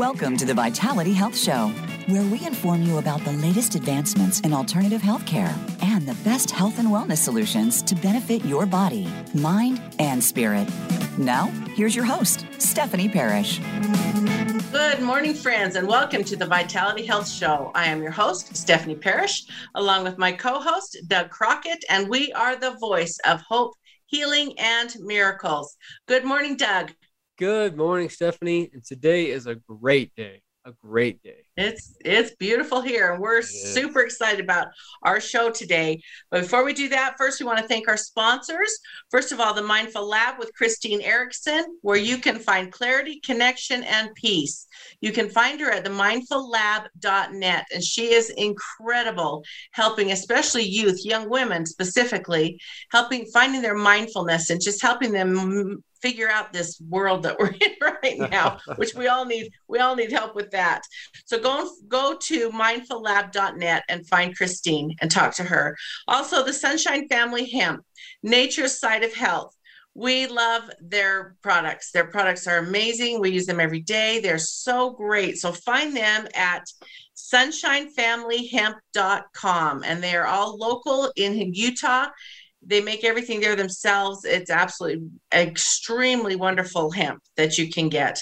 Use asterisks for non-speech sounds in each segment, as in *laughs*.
Welcome to the Vitality Health Show, where we inform you about the latest advancements in alternative healthcare and the best health and wellness solutions to benefit your body, mind, and spirit. Now, here's your host, Stephanie Parrish. Good morning, friends, and welcome to the Vitality Health Show. I am your host, Stephanie Parrish, along with my co host, Doug Crockett, and we are the voice of hope, healing, and miracles. Good morning, Doug. Good morning, Stephanie. And today is a great day. A great day. It's it's beautiful here, and we're super excited about our show today. But before we do that, first we want to thank our sponsors. First of all, the Mindful Lab with Christine Erickson, where you can find clarity, connection, and peace. You can find her at the mindfullab.net, and she is incredible, helping especially youth, young women specifically, helping finding their mindfulness and just helping them figure out this world that we're *laughs* in right now *laughs* which we all need we all need help with that so go go to mindfullab.net and find Christine and talk to her. Also, the Sunshine Family Hemp, Nature's Side of Health. We love their products. Their products are amazing. We use them every day. They're so great. So find them at sunshinefamilyhemp.com and they are all local in Utah they make everything there themselves. It's absolutely extremely wonderful hemp that you can get.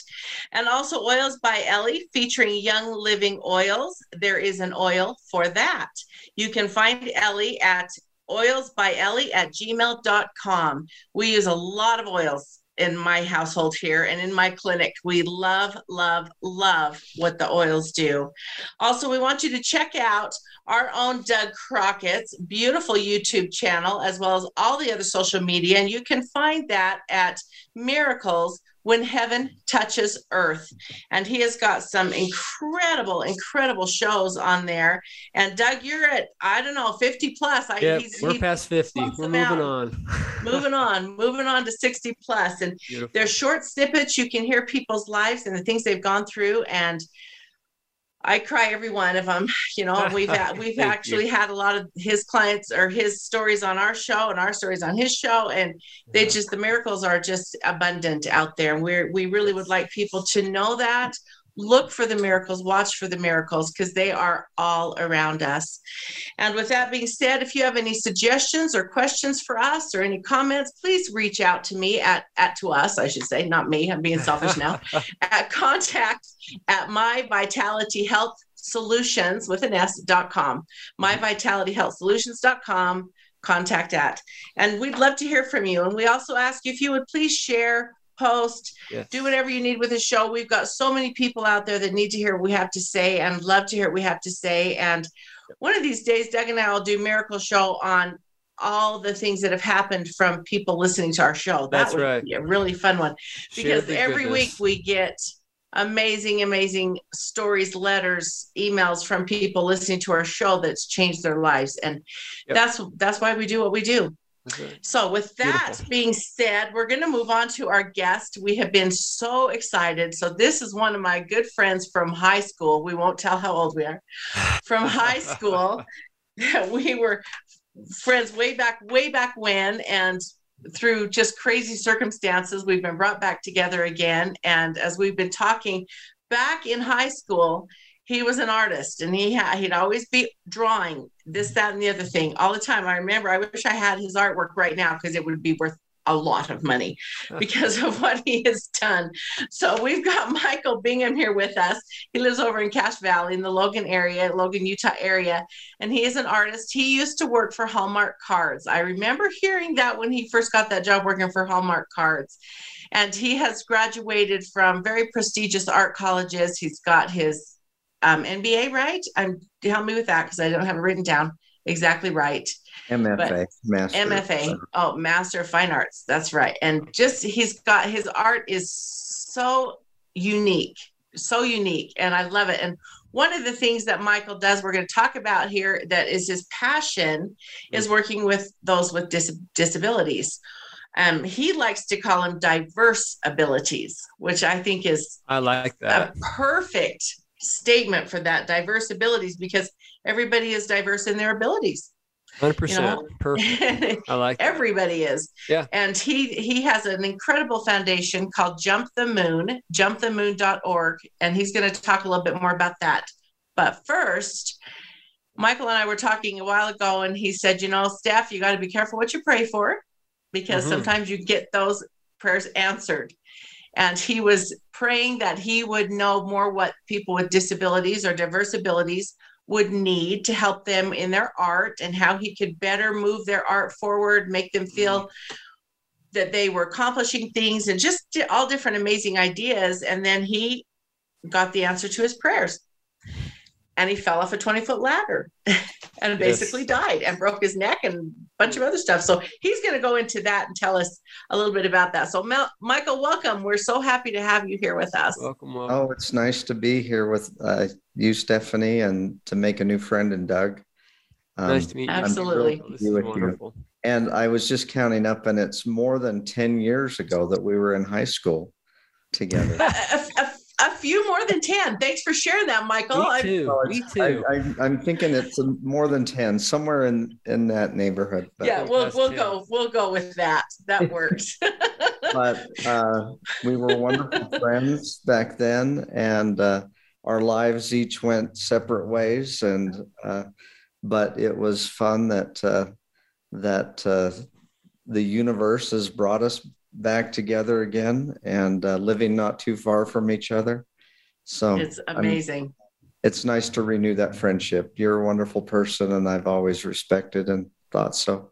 And also Oils by Ellie featuring Young Living Oils. There is an oil for that. You can find Ellie at oilsbyellie at gmail.com. We use a lot of oils in my household here and in my clinic. We love, love, love what the oils do. Also, we want you to check out our own Doug Crockett's beautiful YouTube channel, as well as all the other social media. And you can find that at Miracles when heaven touches earth. And he has got some incredible, incredible shows on there. And Doug, you're at, I don't know, 50 plus. I, yeah, we're he past 50. We're moving out. on. *laughs* moving on, moving on to 60 plus. And Beautiful. they're short snippets. You can hear people's lives and the things they've gone through. And I cry every one of them. *laughs* You know, we've had, *laughs* we've actually you. had a lot of his clients or his stories on our show and our stories on his show, and they yeah. just the miracles are just abundant out there, and we're we really would like people to know that look for the miracles, watch for the miracles, because they are all around us. And with that being said, if you have any suggestions or questions for us or any comments, please reach out to me at, at to us, I should say, not me, I'm being selfish now, *laughs* at contact at my vitality health solutions with an s.com, myvitalityhealthsolutions.com mm-hmm. contact at. And we'd love to hear from you. And we also ask you if you would please share post, yes. do whatever you need with the show. We've got so many people out there that need to hear what we have to say and love to hear what we have to say. And one of these days, Doug and I will do Miracle Show on all the things that have happened from people listening to our show. That That's would right. be a really fun one because every goodness. week we get amazing, amazing stories, letters, emails from people listening to our show that's changed their lives. And yep. that's that's why we do what we do. So, with that Beautiful. being said, we're going to move on to our guest. We have been so excited. So, this is one of my good friends from high school. We won't tell how old we are. *laughs* From high school, *laughs* we were friends way back, way back when. And through just crazy circumstances, we've been brought back together again. And as we've been talking back in high school, he was an artist and he had he'd always be drawing this that and the other thing all the time. I remember i wish i had his artwork right now because it would be worth a lot of money because of *laughs* what he has done. So we've got michael bingham here with us. He lives over in cache valley in the logan area logan utah area and he is an artist. He used to work for hallmark cards. I remember hearing that when he first got that job working for hallmark cards. And he has graduated from very prestigious art colleges. He's got his um, MBA, right? I'm help me with that because I don't have it written down exactly right. MFA, master. MFA. Oh, Master of Fine Arts. That's right. And just he's got his art is so unique, so unique, and I love it. And one of the things that Michael does, we're going to talk about here, that is his passion, is mm. working with those with dis- disabilities. Um, he likes to call them diverse abilities, which I think is I like that a perfect statement for that. Diverse abilities because everybody is diverse in their abilities. 100% you know? perfect. I like everybody is. Yeah. And he he has an incredible foundation called jump the moon jumpthemoon.org and he's going to talk a little bit more about that. But first michael and i were talking a while ago and he said you know steph you got to be careful what you pray for because mm-hmm. sometimes you get those prayers answered and he was praying that he would know more what people with disabilities or diverse abilities would need to help them in their art and how he could better move their art forward, make them feel mm-hmm. that they were accomplishing things and just all different amazing ideas. And then he got the answer to his prayers and he fell off a 20 foot ladder *laughs* and basically yes. died and broke his neck and a bunch of other stuff. So he's going to go into that and tell us a little bit about that. So, Mel- Michael, welcome. We're so happy to have you here with us. Welcome, welcome. Oh, it's nice to be here with uh, you, Stephanie, and to make a new friend in Doug. Um, nice to meet you. Absolutely. You you. And I was just counting up, and it's more than 10 years ago that we were in high school together. *laughs* a, a, a few more than 10. Thanks for sharing that, Michael. Me too. I, Me too. I, am thinking it's more than 10, somewhere in, in that neighborhood. But. Yeah, we'll, we'll go. We'll go with that. That works. *laughs* but uh, we were wonderful *laughs* friends back then. And uh, our lives each went separate ways. And, uh, but it was fun that, uh, that uh, the universe has brought us back together again and uh, living not too far from each other. So it's amazing. I'm, it's nice to renew that friendship. You're a wonderful person, and I've always respected and thought so.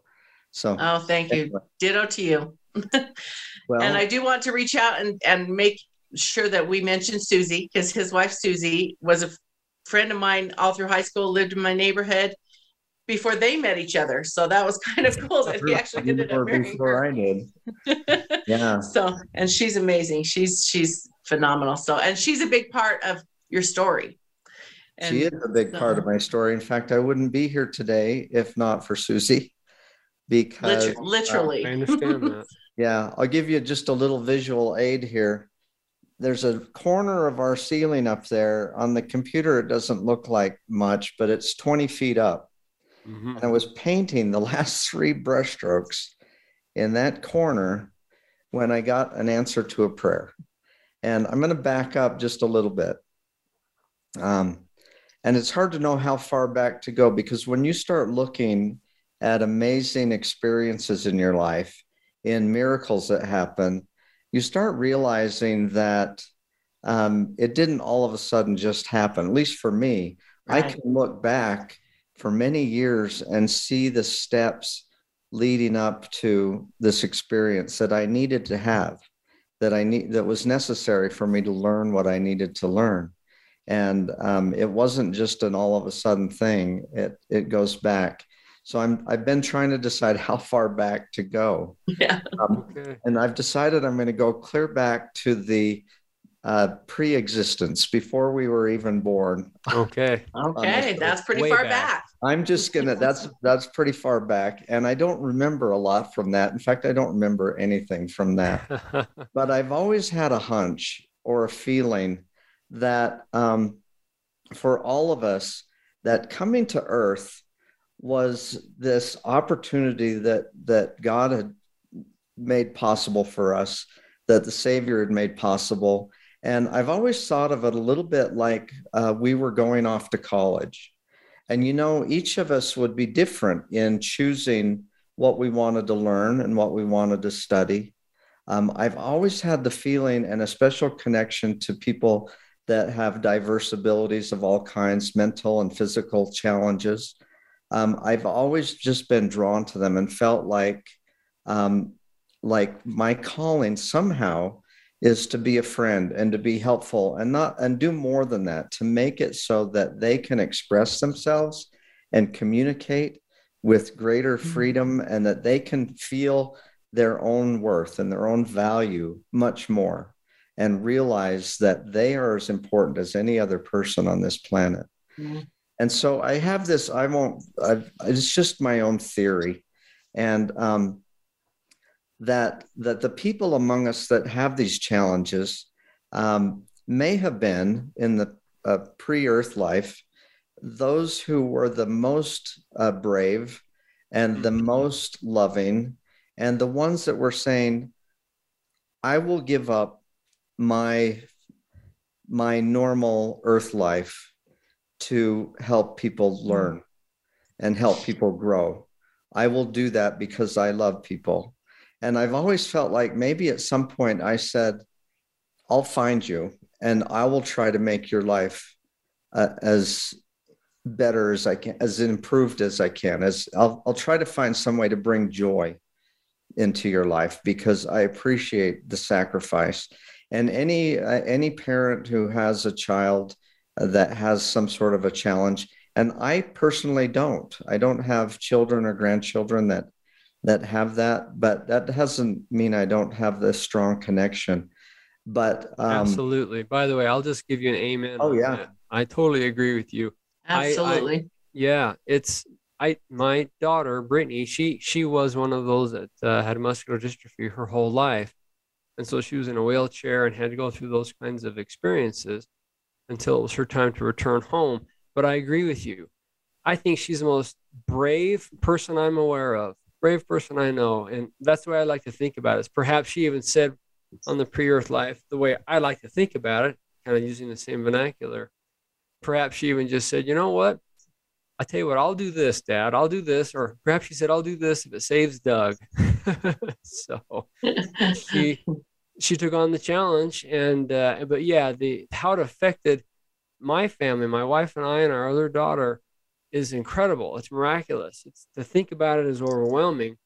So oh, thank you. Anyway. Ditto to you. *laughs* well, and I do want to reach out and and make sure that we mention Susie because his wife Susie was a friend of mine all through high school, lived in my neighborhood before they met each other. So that was kind of *laughs* cool that he actually ended up marrying before her. I did. yeah. *laughs* So and she's amazing. She's she's phenomenal. So and she's a big part of your story. And she is a big so, part of my story. In fact, I wouldn't be here today if not for Susie. Because literally, uh, I understand that. *laughs* Yeah, I'll give you just a little visual aid here. There's a corner of our ceiling up there. On the computer, it doesn't look like much, but it's 20 feet up Mm-hmm. And I was painting the *laughs* last three brushstrokes in that corner when I got an answer to a prayer. And I'm going to back up just a little bit. Um, and it's hard to know how far back to go because when you start looking at amazing experiences in your life, in miracles that happen, you start realizing that um, it didn't all of a sudden just happen. At least for me, right. I can look back for many years and see the steps leading up to this experience that I needed to have, that I need that was necessary for me to learn what I needed to learn. And um, it wasn't just an all of a sudden thing. It it goes back. So I'm I've been trying to decide *laughs* how far back to go. Yeah. Um, okay. And I've decided I'm going to go clear back to the uh, pre-existence before we were even born. Okay. *laughs* okay, that's pretty Way far back. back. I'm just gonna. That's that's pretty far back, and I don't remember a lot from that. In fact, I don't remember anything from that. *laughs* but I've always had a hunch or a feeling that um, for all of us, that coming to Earth was this opportunity that that God had made possible for us, that the Savior had made possible and I've always thought of it a little bit like uh, we were going off to college. And, you know, each of us would be different in choosing what we wanted to learn and what we wanted to study. Um, I've always had the feeling and a special connection to people that have diverse abilities of all kinds, mental and physical challenges. Um, I've always just been drawn to them and felt like, um, like my calling somehow is to be a friend and to be helpful and not and do more than that to make it so that they can express themselves and communicate with greater mm-hmm. freedom and that they can feel their own worth and their own value much more and realize that they are as important as any other person on this planet. Mm-hmm. And so I have this, I won't, I've, it's just my own theory. And um, that that the people among us that have these challenges um, may have been in the uh, pre-earth life those who were the most uh, brave and the mm-hmm. most loving and the ones that were saying i will give up my my normal earth life to help people mm-hmm. learn and help people grow i will do that because i love people and i've always felt like maybe at some point i said i'll find you and i will try to make your life uh, as better as I can, as improved as I can. As I'll, I'll try to find some way to bring joy into your life because I appreciate the sacrifice. And any uh, any parent who has a child that has some sort of a challenge, and I personally don't. I don't have children or grandchildren that that have that, but that doesn't mean I don't have this strong connection. But um, absolutely. By the way, I'll just give you an amen. Oh yeah, I totally agree with you. Absolutely. I, I, yeah, it's I my daughter Brittany. She she was one of those that uh, had muscular dystrophy her whole life, and so she was in a wheelchair and had to go through those kinds of experiences until it was her time to return home. But I agree with you. I think she's the most brave person I'm aware of, brave person I know, and that's the way I like to think about it. Is perhaps she even said on the pre-Earth life the way I like to think about it, kind of using the same vernacular perhaps she even just said, you know what? I tell you what, I'll do this, Dad. I'll do this, or perhaps she said, "I'll do this if it saves Doug." *laughs* so she she took on the challenge, and uh, but yeah, the how it affected my family, my wife and I, and our other daughter, is incredible. It's miraculous. It's to think about it is overwhelming,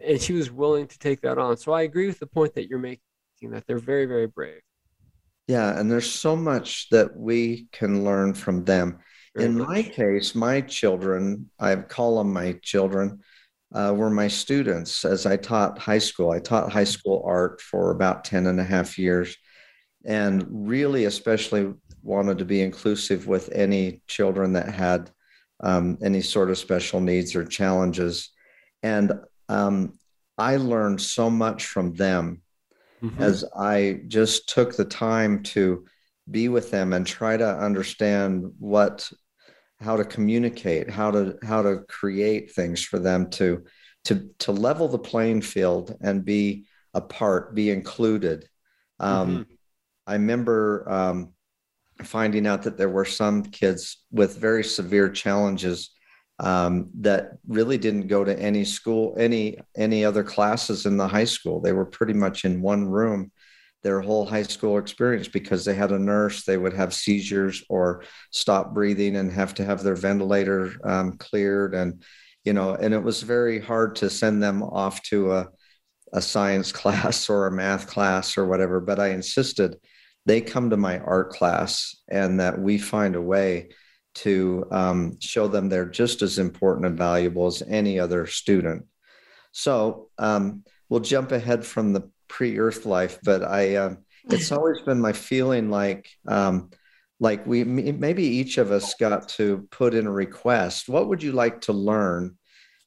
and she was willing to take that on. So I agree with the point that you're making that they're very very brave. Yeah, and there's so much that we can learn from them. Very In much. my case, my children, I call them my children, uh, were my students as I taught high school. I taught high school art for about 10 and a half years and really, especially wanted to be inclusive with any children that had um, any sort of special needs or challenges. And um, I learned so much from them mm-hmm. as I just took the time to be with them and try to understand what how to communicate how to how to create things for them to to to level the playing field and be a part be included um, mm-hmm. i remember um, finding out that there were some kids with very severe challenges um, that really didn't go to any school, any any other classes in the high school. They were pretty much in one room their whole high school experience because they had a nurse. They would have seizures or stop breathing and have to have their ventilator um, cleared, and you know, and it was very hard to send them off to a a science *laughs* class or a math class or whatever. But I insisted they come to my art class and that we find a way to um, show them they're just as important and valuable as any other student. So um, we'll jump ahead from the pre-Earth life, but I uh, it's *laughs* always been my feeling like um, like we maybe each of us got to put in a request. What would you like to learn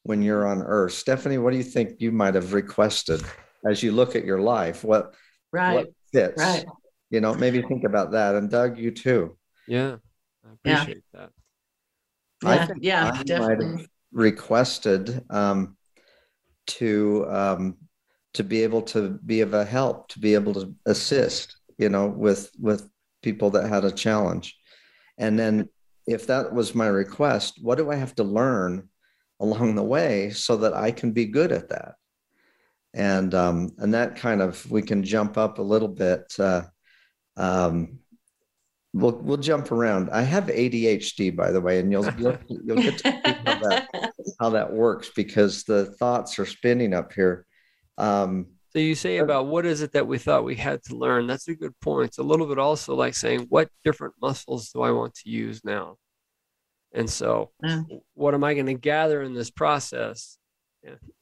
when you're on Earth, Stephanie? What do you think you might have requested as you look at your life? What right what fits? Right. You know, maybe think about that. And Doug, you too. Yeah. I appreciate yeah. that. Yeah, I think yeah, I definitely. requested um, to um, to be able to be of a help, to be able to assist, you know, with with people that had a challenge, and then if that was my request, what do I have to learn along the way so that I can be good at that? And um, and that kind of we can jump up a little bit. Uh, um, we'll we'll jump around. I have ADHD, by the way, and you'll you'll, you'll get to see how that *laughs* how that works because the thoughts are spinning up here. Um, so you say about what is it that we thought we had to learn? That's a good point. It's a little bit also like saying what different muscles do I want to use now? And so, yeah. what am I going to gather in this process?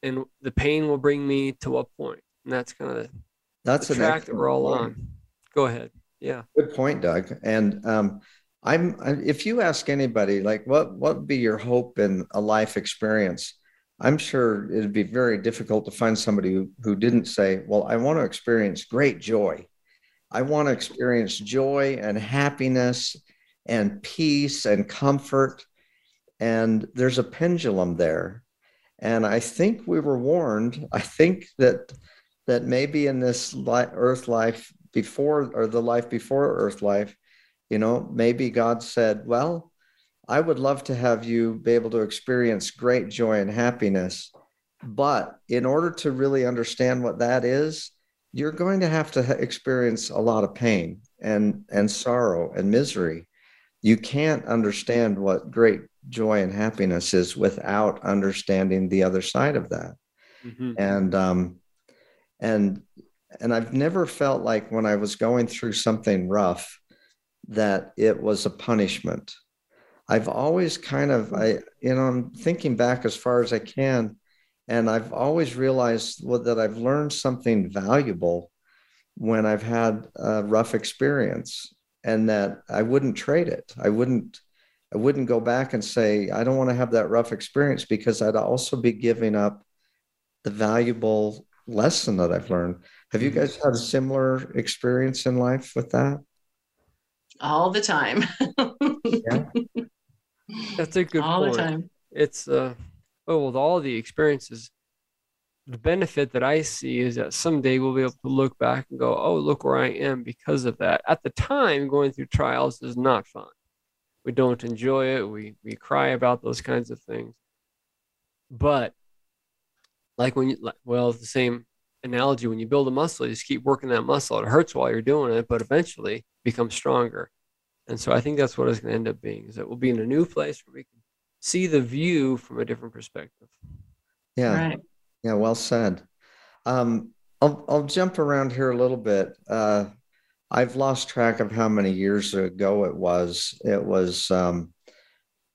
And the pain will bring me to what point? And that's kind of that's the track that we're all on. Go ahead. Yeah. Good point, Doug. And um, I'm if you ask anybody like what what would be your hope in a life experience, I'm sure it'd be very difficult to find somebody who, who didn't say, Well, I want to experience great joy. I want to experience joy and happiness and peace and comfort. And there's a pendulum there. And I think we were warned. I think that that maybe in this earth life before or the life before earth life, you know, maybe God said, Well, I would love to have you be able to experience great joy and happiness. But in order to really understand what that is, you're going to have to experience a lot of pain and, and sorrow and misery. You can't understand what great joy and happiness is without understanding the other side of that. Mm-hmm. And um, and and I've never felt like when I was going through something rough that it was a punishment. I've always kind of I you know I'm thinking back as far as I can and I've always realized that I've learned something valuable when I've had a rough experience and that I wouldn't trade it. I wouldn't I wouldn't go back and say I don't want to have that rough experience because I'd also be giving up the valuable lesson that I've learned. Have you guys had a similar experience in life with that? All the time. yeah. *laughs* That's a good all point. the time. It's uh well with all the experiences, the benefit that I see is that someday we'll be able to look back and go, oh, look where I am because of that. At the time, going through trials is not fun. We don't enjoy it. We we cry about those kinds of things. But like when you well, the same analogy when you build a muscle, you just keep working that muscle. It hurts while you're doing it, but eventually becomes stronger. And so I think that's what it's going to end up being is that we'll be in a new place where we can see the view from a different perspective. Yeah. Right. Yeah. Well said. Um, I'll, I'll jump around here a little bit. Uh, I've lost track of how many years ago it was. It was um,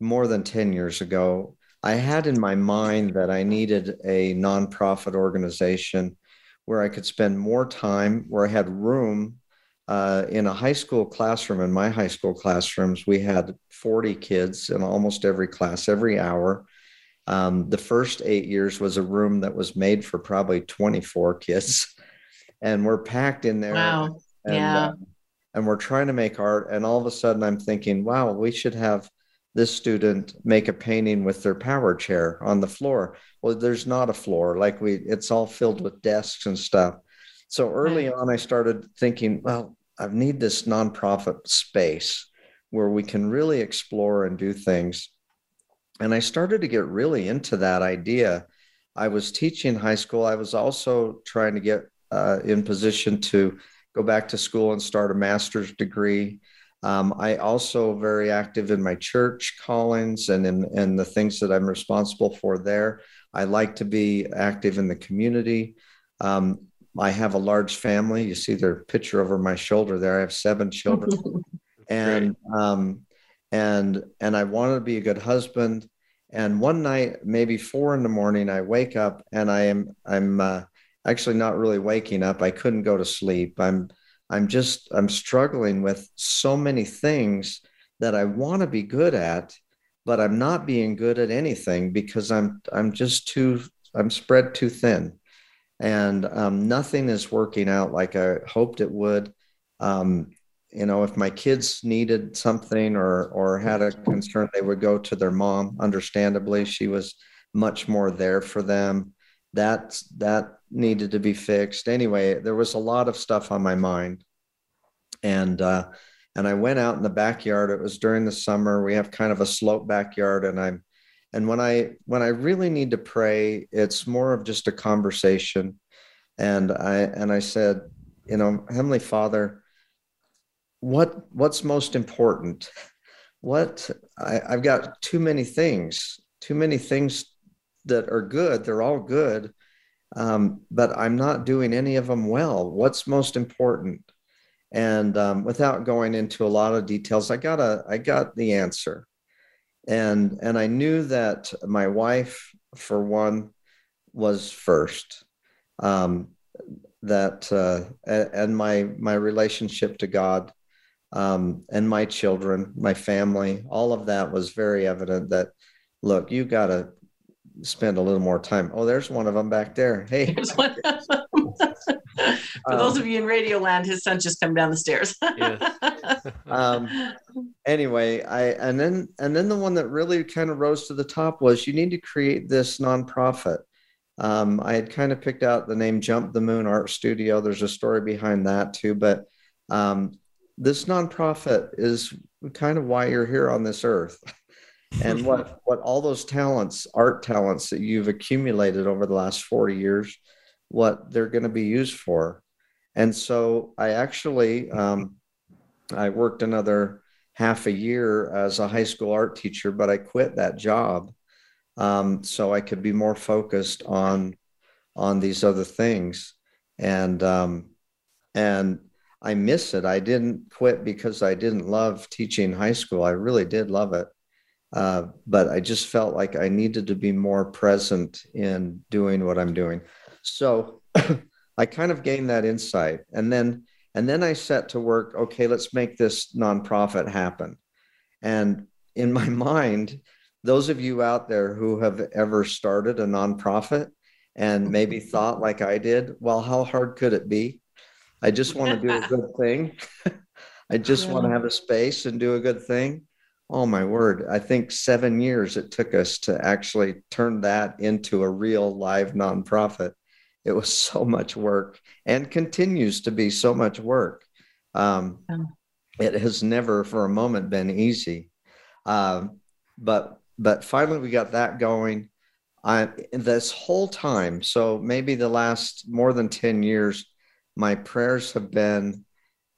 more than 10 years ago. I had in my mind that I needed a nonprofit organization where I could spend more time, where I had room uh, in a high school classroom. In my high school classrooms, we had 40 kids in almost every class every hour. Um, the first eight years was a room that was made for probably 24 kids, *laughs* and we're packed in there. Wow. And, yeah. Uh, and we're trying to make art. And all of a sudden, I'm thinking, wow, we should have this student make a painting with their power chair on the floor. Well, there's not a floor. Like we, it's all filled with desks and stuff. So early on, I started thinking, well, I need this nonprofit space where we can really explore and do things. And I started to get really into that idea. I was teaching high school. I was also trying to get uh, in position to go back to school and start a master's degree. Um, I also very active in my church callings and in, in the things that I'm responsible for there. I like to be active in the community. Um, I have a large family. You see their picture over my shoulder there. I have seven children, *laughs* and um, and and I want to be a good husband. And one night, maybe four in the morning, I wake up and I am I'm uh, actually not really waking up. I couldn't go to sleep. I'm I'm just I'm struggling with so many things that I want to be good at, but I'm not being good at anything because I'm I'm just too I'm spread too thin, and um, nothing is working out like I hoped it would. Um, you know, if my kids needed something or or had a concern, they would go to their mom. Understandably, she was much more there for them. That that needed to be fixed. Anyway, there was a lot of stuff on my mind, and uh, and I went out in the backyard. It was during the summer. We have kind of a slope backyard, and I'm and when I when I really need to pray, it's more of just a conversation. And I and I said, you know, Heavenly Father, what what's most important? What I, I've got too many things, too many things that are good. They're all good um, but I'm not doing any of them well. What's most important? And um, without going into a lot of details, I got a I got the answer, and and I knew that my wife, for one, was first. Um, that uh, and my my relationship to God um, and my children, my family, all of that was very evident. That look, you got to spend a little more time. Oh, there's one of them back there. Hey. *laughs* For um, those of you in Radio Land, his son just come down the stairs. *laughs* um, anyway, I and then and then the one that really kind of rose to the top was you need to create this nonprofit. Um, I had kind of picked out the name Jump the Moon Art Studio. There's a story behind that too, but um, this nonprofit is kind of why you're here on this earth. *laughs* and what what all those talents, art talents that you've accumulated over the last 40 years, what they're going to be used for. And so I actually um, I worked another half a year as a high school art teacher, but I quit that job um, so I could be more focused on on these other things. And um, and I miss it. I didn't quit because I didn't love teaching high school. I really did love it. Uh, but I just felt like I needed to be more present in doing what I'm doing. So *clears throat* I kind of gained that insight. And then and then I set to work, okay, let's make this nonprofit happen. And in my *laughs* mind, those of you out there who have ever started a nonprofit and maybe *laughs* thought like I did, well, how hard could it be? I just want to do a *laughs* good thing. I just yeah. want to have a space and do a good thing. Oh my word. I think seven years it took us to actually turn that into a real live nonprofit. It was *laughs* so much work and continues to be so much work. Um, it has never for a moment been easy. Um, but but finally we got that going. I this whole time, so maybe the last more than 10 years, my prayers have been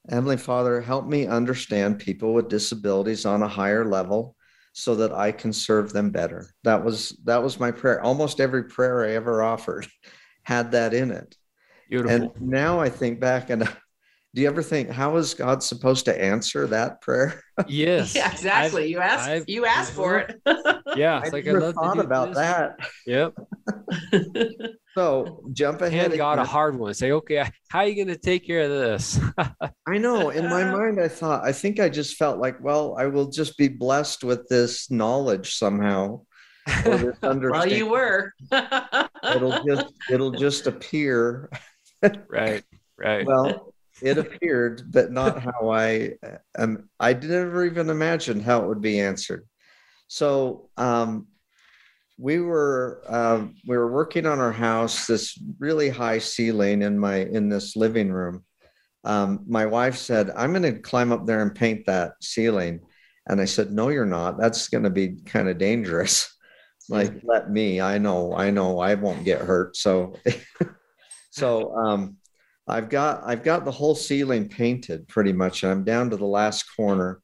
Heavenly Father, help me understand people with disabilities on a higher level so that I can serve them better. That was that was my prayer. Almost every prayer I ever offered *laughs* had that in it. Beautiful. And now I think back and do you ever think how is God supposed to answer that prayer? *laughs* Yes. yeah, exactly. I've, you asked I've, you asked for it. *laughs* yeah, it's I like never I thought about this. that. Yep. *laughs* so jump ahead. And got a hard one. Say, okay, how are you going to take care of this? I know. In my mind, I thought, I think I just felt like, well, I will just be blessed with this knowledge somehow. or this well, you were. it'll just it'll just appear. right. Right. Well, it appeared, but not how I um I never even imagined how it would be answered. So um we were uh, we were working on our house, this really high ceiling in my in this living room. Um, my wife said, "I'm going to climb up there and paint that ceiling," and I said, "No, you're not. That's going to be kind of dangerous." like, let me. I know. I know. I won't get hurt. So, *laughs* so um, I've got I've got the whole ceiling painted pretty much. I'm down to the last corner,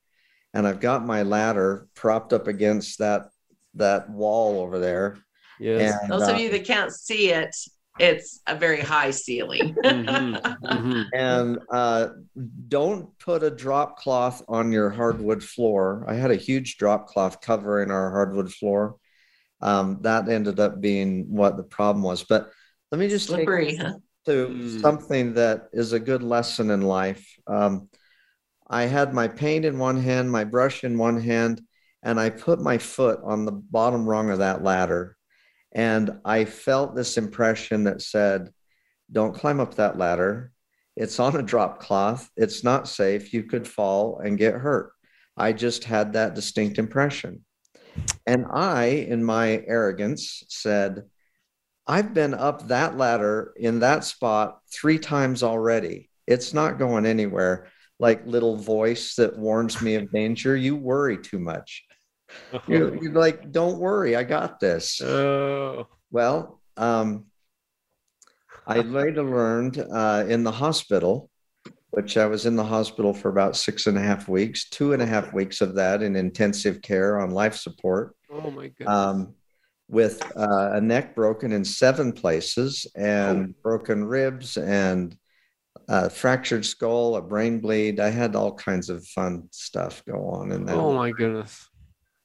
and I've got my ladder propped up against that that wall over there. Yes. And, Those uh, of you that can't see it, it's a very high ceiling. *laughs* mm-hmm, mm-hmm. And uh, don't put a drop cloth on your hardwood floor. I had a huge drop cloth covering our hardwood floor. Um, that ended up being what the problem was. But let me just Slippery, take huh? To mm. something that is a good lesson in life. Um, I had my paint in one hand, my brush in one hand, and I put my foot on the bottom rung of that ladder. And I felt this impression that said, Don't climb up that ladder. It's on a drop cloth. It's not safe. You could fall and get hurt. I just had that distinct impression. And I, in my arrogance, said, I've been up that ladder in that spot three times already. It's not going anywhere. Like little voice that warns me of danger. You worry too much. *laughs* You're, you're, like, don't worry, I got this. Oh. Well, um, I *laughs* later learned uh, in the hospital, which I was in the hospital for about six and a half weeks, two and a half weeks of that in intensive care on life support. Oh my goodness. Um, with uh, a neck broken in seven places and oh. broken ribs and a fractured skull, a brain bleed. I had all kinds of fun stuff go on in that. Oh my goodness.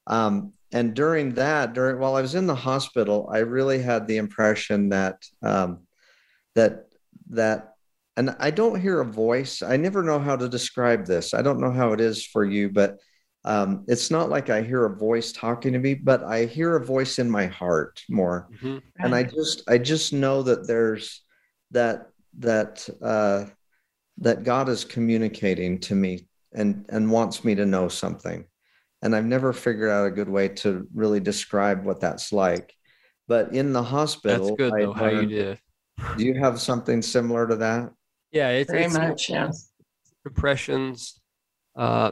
Um, and during that, during while I was in the hospital, I really had the impression that um, that that, and I don't hear a voice. I never know how to describe this. I don't know how it is for you, but um, it's not like I hear a voice talking to me, but I hear a voice in my heart more, mm-hmm. and I just I just know that there's that that uh, that God is communicating to me and and wants me to know something and I've never figured out a good way to really describe what that's like. But in the hospital, that's good though. how you did. Do you have something similar to that? Yeah, it's very it's, much. Yeah. Impressions. Uh,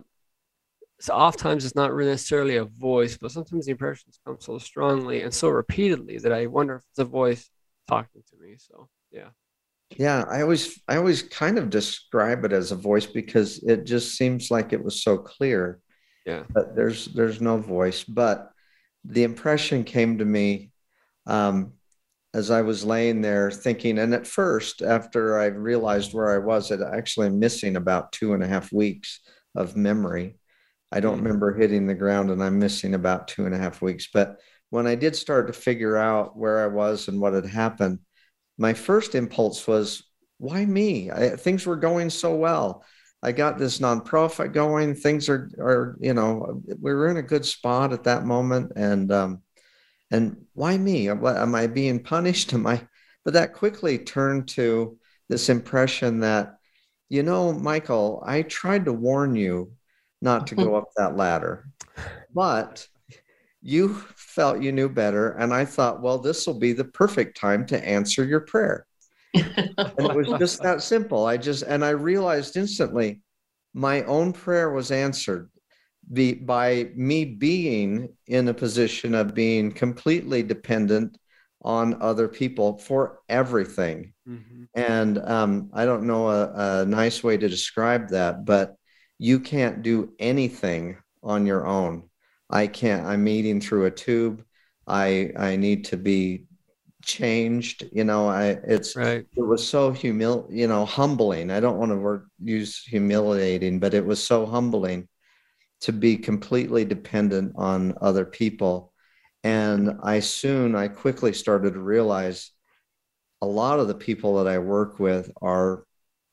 so oftentimes it's not really necessarily a voice, but sometimes the impressions come so strongly and so repeatedly that I wonder if it's a voice talking to me. So yeah. Yeah, I always I always kind of describe it as a voice because it just seems like it was so clear. Yeah. But there's there's no voice. But the impression came to me um, as I was laying there thinking, and at first, after I realized where I was, it actually missing about two and a half weeks of memory. I don't mm-hmm. remember hitting the ground, and I'm missing about two and a half weeks. But when I did start to figure out where I was and what had happened, my first impulse was, why me? I, things were going so well. I got this nonprofit going. Things are, are you know, we were in a good spot at that moment, and um, and why me? Am I being punished? *laughs* Am I? But that quickly turned to this impression that, you know, Michael, I tried to warn you not to go *laughs* up that ladder, but you felt you knew better. And I thought, well, this will be the perfect time to answer your prayer. and it was just *laughs* that simple. I just, and I realized instantly my own prayer was answered be, by me being in a position of being completely dependent on other people for everything. Mm-hmm. And um, I don't know a, a nice way to describe that, but you can't do anything on your own. I can't, I'm eating through a tube. I, I need to be changed you know i it's right. it was so humil you know humbling i don't want to word, use humiliating but it was so humbling to be completely dependent on other people. And I soon, I quickly started to realize a lot of the people that I work with are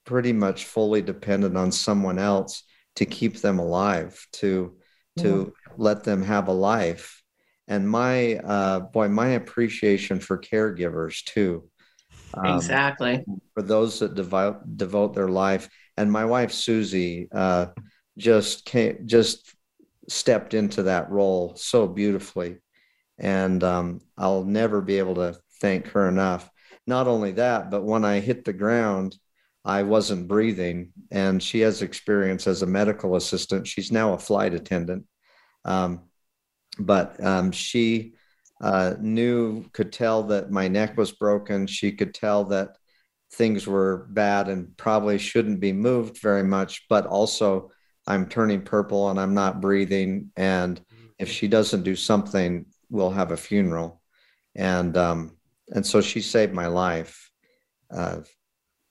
pretty much fully dependent on someone else to keep them alive, to to yeah. let them have a life. And my uh, boy, my appreciation for caregivers too. Um, exactly. For those that devote devote their life, and my wife Susie, uh, just came, just stepped into that role so beautifully. And um, I'll never be able to thank her enough. Not only that, but when I hit the ground, I wasn't breathing. And she has experience as a medical assistant. She's now a flight attendant. Um, but um, she uh, knew, could tell that my neck was broken. She could tell that things were bad and probably shouldn't be moved very much, but also I'm turning purple and I'm not breathing. And if she doesn't do something, we'll have a funeral. And um, and so she saved my life uh,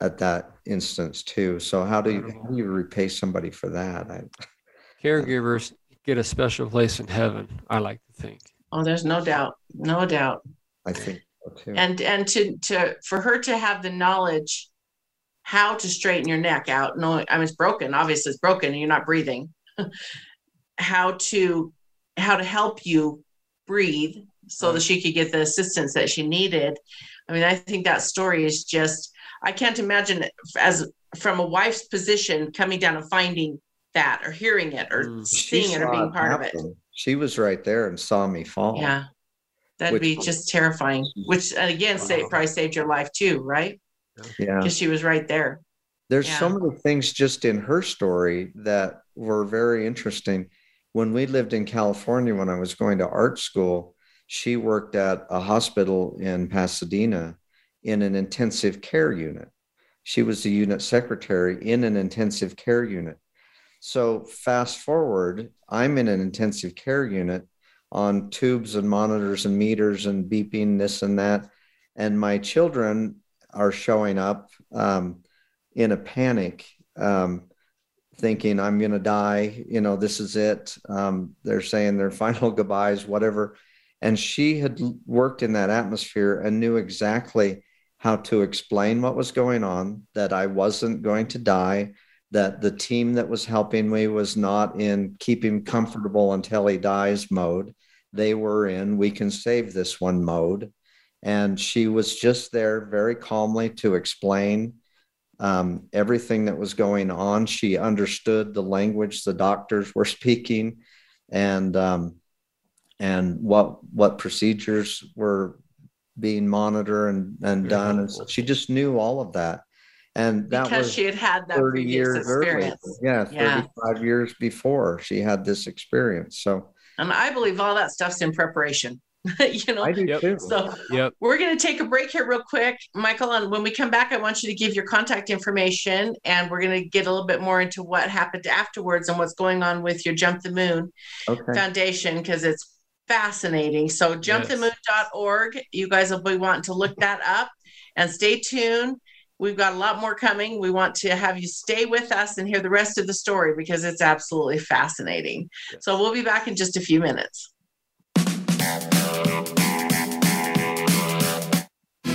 at that instance too. So how do you how do you repay somebody for that? I, *laughs* Caregivers get a special place in heaven. I like to think. Oh, there's no doubt, no doubt. I think so too. And and to to for her to have the knowledge how to straighten your neck out. No, I mean it's broken. Obviously, it's broken, and you're not breathing. *laughs* how to how to help you breathe so that she could get the assistance that she needed. I mean, I think that story is just I can't imagine as from a wife's position coming down and finding that or hearing it or mm. seeing it or being part of it. She was right there and saw me fall. Yeah. That'd which, be just terrifying, which again, say, probably saved your life too, right? Yeah. Because she was right there. There's yeah. so many things just in her story that were very interesting. When we lived in California, when I was going to art school, she worked at a hospital in Pasadena in an intensive care unit. She was the unit secretary in an intensive care unit. So, fast forward, I'm in an intensive care unit on tubes and monitors and meters and beeping this and that. And my children are showing up um, in a panic, um, thinking, I'm going to die. You know, this is it. Um, they're saying their *laughs* final goodbyes, whatever. And she had worked in that atmosphere and knew exactly how to explain what was going on, that I wasn't going to die, that the team that was helping me was not in keep him comfortable until he dies mode. They were in we can save this one mode. And she was just there very calmly to explain um, everything that was going on. She understood the language the doctors were *laughs* speaking. and um, and what what procedures were being monitored and, and done. And so she just knew all of that. And that because was she had had that 30 years experience. Earlier. Yeah, 35 yeah. years before she had this experience. So, and I believe all that stuff's in preparation. *laughs* you know, I do yep. too. So, yep. we're going to take a break here, real quick, Michael. And when we come back, I want you to give your contact information, and we're going to get a little bit more into what happened afterwards and what's going on with your Jump the Moon okay. Foundation because it's fascinating. So jumpthemoon.org. You guys will be wanting to look that up and stay tuned. We've got a lot more coming. We want to have you stay with us and hear the rest of the story because it's absolutely fascinating. Yes. So we'll be back in just a few minutes.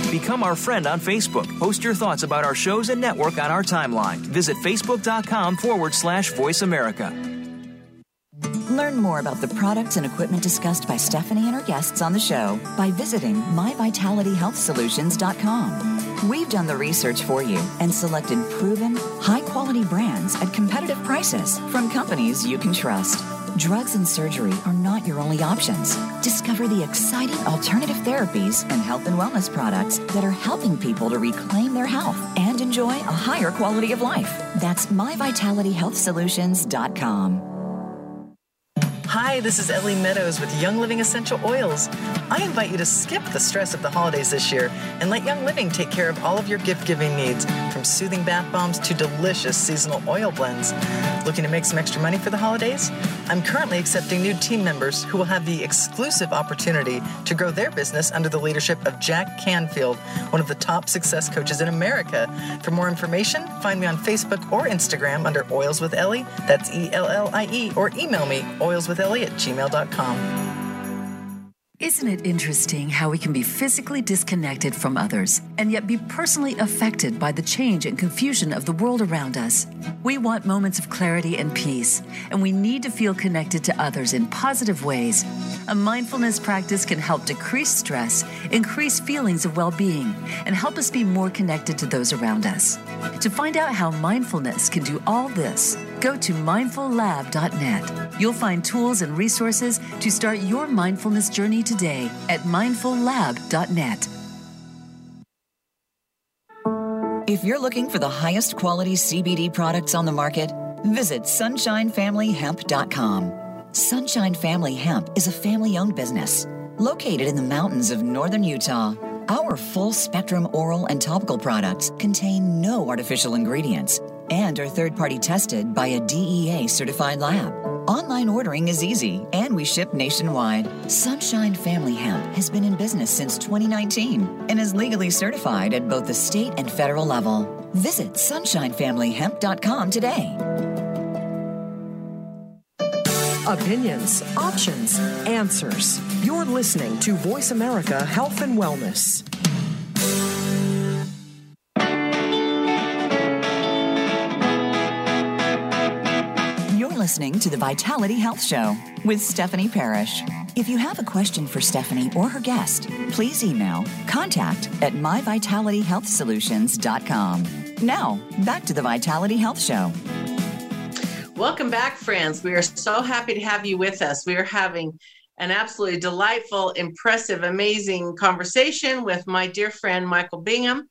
Become our friend on Facebook. Post your thoughts about our shows and network on our timeline. Visit facebook.com forward slash voice America. Learn more about the products and equipment discussed by Stephanie and her guests on the show by visiting myvitalityhealthsolutions.com. We've done the research for you and selected proven, high quality brands at competitive prices from companies you can trust. Drugs and surgery are not your only options. Discover the exciting alternative therapies and health and wellness products that are helping people to reclaim their health and enjoy a higher quality of life. That's myvitalityhealthsolutions.com. Hi, this is Ellie Meadows with Young Living Essential Oils. I invite you to skip the stress of the holidays this year and let Young Living take care of all of your gift giving needs, from soothing bath bombs to delicious seasonal oil blends. Looking to make some extra money for the holidays? I'm currently accepting new team members who will have the exclusive opportunity to grow their business under the leadership of Jack Canfield, one of the top success coaches in America. For more information, find me on Facebook or Instagram under Oils with Ellie. That's E L L I E, or email me, oilswithellie at gmail.com. Isn't it interesting how we can be physically disconnected from others and yet be personally affected by the change and confusion of the world around us? We want moments of clarity and peace, and we need to feel connected to others in positive ways. A mindfulness practice can help decrease stress, increase feelings of well being, and help us be more connected to those around us. To find out how mindfulness can do all this, go to mindfullab.net. You'll find tools and resources to start your mindfulness journey today at mindfullab.net. If you're looking for the highest quality CBD products on the market, visit sunshinefamilyhemp.com. Sunshine Family Hemp is a family owned business located in the mountains of northern Utah. Our full spectrum oral and topical products contain no artificial ingredients and are third party tested by a DEA certified lab. Online ordering is easy and we ship nationwide. Sunshine Family Hemp has been in business since 2019 and is legally certified at both the state and federal level. Visit sunshinefamilyhemp.com today. Opinions, options, answers. You're listening to Voice America Health and Wellness. Listening to the Vitality Health Show with Stephanie Parrish. If you have a question for Stephanie or her guest, please email contact at myvitalityhealthsolutions.com. Now, back to the Vitality Health Show. Welcome back, friends. We are so happy to have you with us. We are having an absolutely delightful, impressive, amazing conversation with my dear friend Michael Bingham.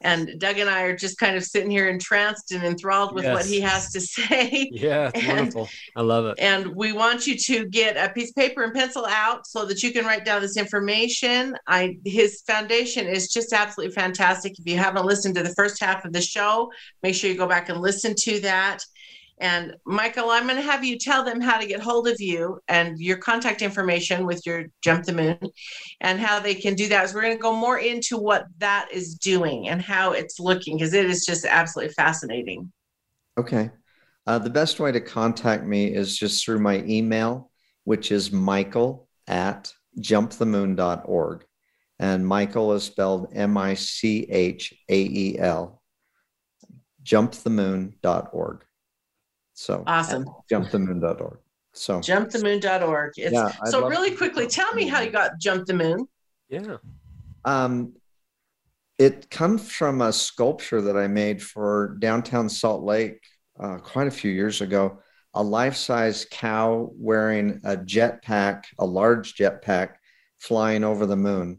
And Doug and I are just kind of sitting here entranced and enthralled with yes. what he has to *laughs* say. Yeah, and, wonderful. I love it. And we want you to get a piece of paper and pencil out so that you can write down this information. I his foundation is just absolutely fantastic. If you haven't listened to the first half of the show, make sure you go back and listen to that. And Michael, I'm going to have you tell them how to get hold of you and your contact information with your Jump the Moon and how they can do that. So we're going to go more into what that is doing and how it's looking because it is just absolutely fascinating. Okay. Uh, the best way to contact me is just through my email, which is michael at jumpthemoon.org. And Michael is spelled M I C H A E L, jumpthemoon.org. So awesome. Jumpthemoon.org. So jumpthemoon.org. It's yeah, so really quickly, tell me how you got Jump the Moon. Yeah. Um, it comes from a sculpture that I made for downtown Salt Lake uh, quite a few years ago. a life-size cow wearing a jetpack, a large jetpack, flying over the moon.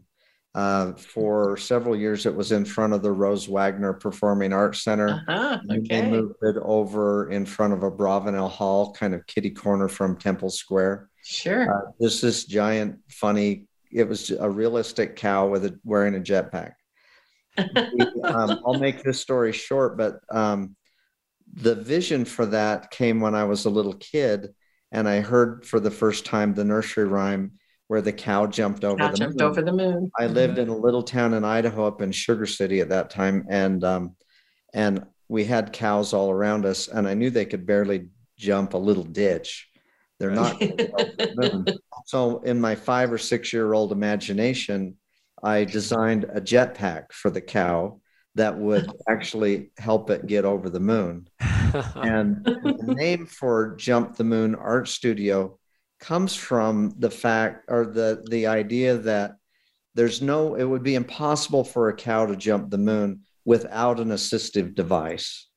Uh, for several years, it was in front of the Rose Wagner Performing Arts Center. Uh-huh, okay. They moved it over in front of Abravanel Hall, kind of kitty corner from Temple Square. Sure. Uh, this this giant, funny. It was a realistic cow with a wearing a jetpack. um, I'll make this story short, but um, the vision for that came when I was a little kid, and I heard for the first time the nursery rhyme where the cow jumped over cow the jumped moon. over the moon. I lived in a little town in Idaho, up in Sugar City at that time, and um, and we had cows all around us, and I knew they could barely jump a little ditch. They're not. the *laughs* so in my five or six year old imagination, I designed a jetpack for the cow that would *laughs* actually help it get over the moon. *laughs* and the name for Jump the Moon Art Studio comes from the fact or the the idea that there's no it would be impossible for a cow to jump the moon without an assistive device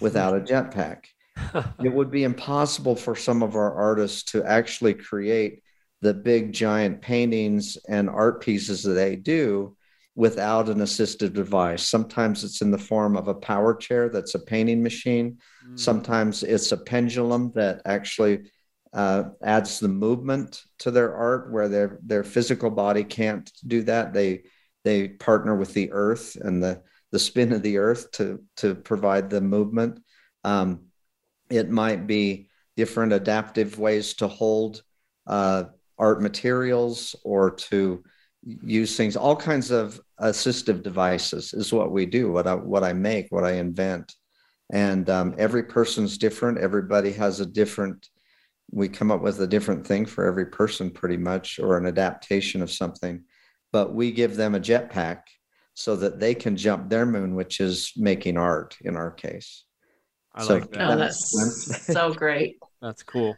without a jetpack *laughs* it would be impossible for some of our artists to actually create the big giant paintings and art pieces that they do without an assistive device. Sometimes it's in the form of a power chair that's a painting machine. Mm. Sometimes it's a pendulum that actually uh, adds the movement to their art where their their physical body can't do that. They they partner with the earth and the the spin of the earth to to provide the movement. Um, it might be different adaptive ways to hold uh, art materials or to use things. All kinds of assistive devices is what we do. What I what I make, what I invent, and um, every person's different. Everybody has a different we come up with a different thing for every person pretty much or an adaptation of something but we give them a jetpack so that they can jump their moon which is making art in our case I so like that. Oh, that's so great. *laughs* That's cool.